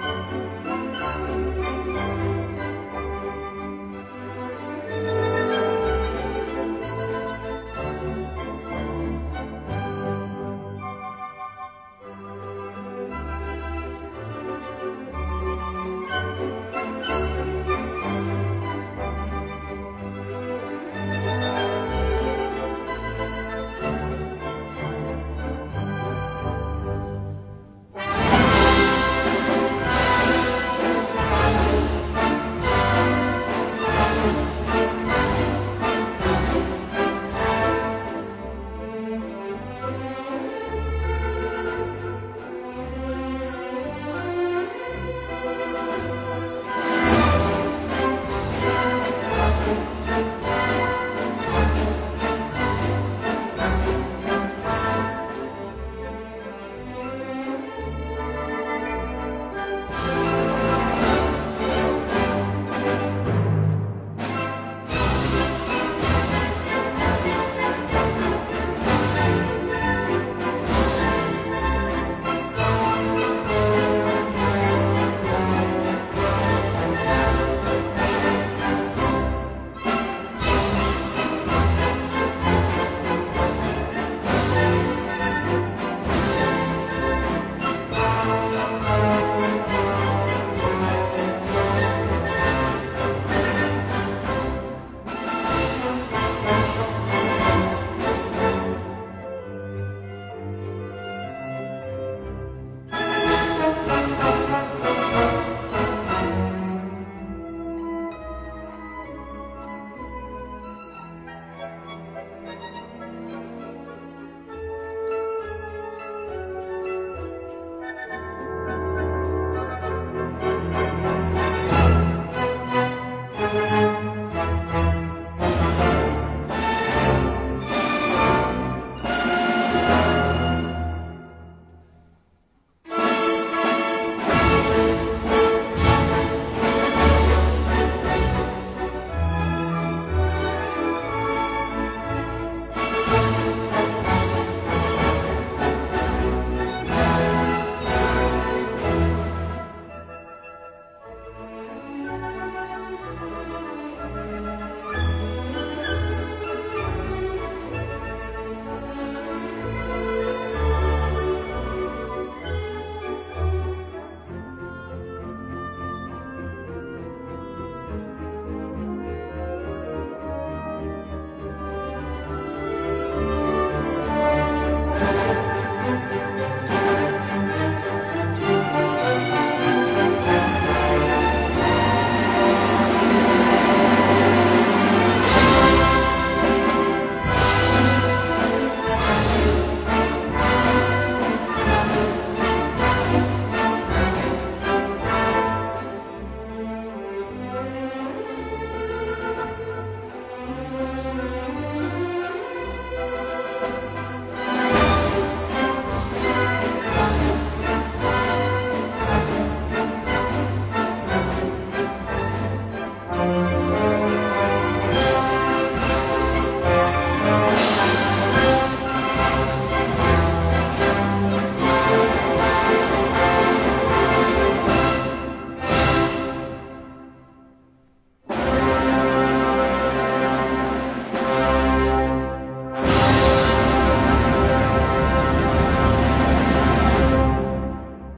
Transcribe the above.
Música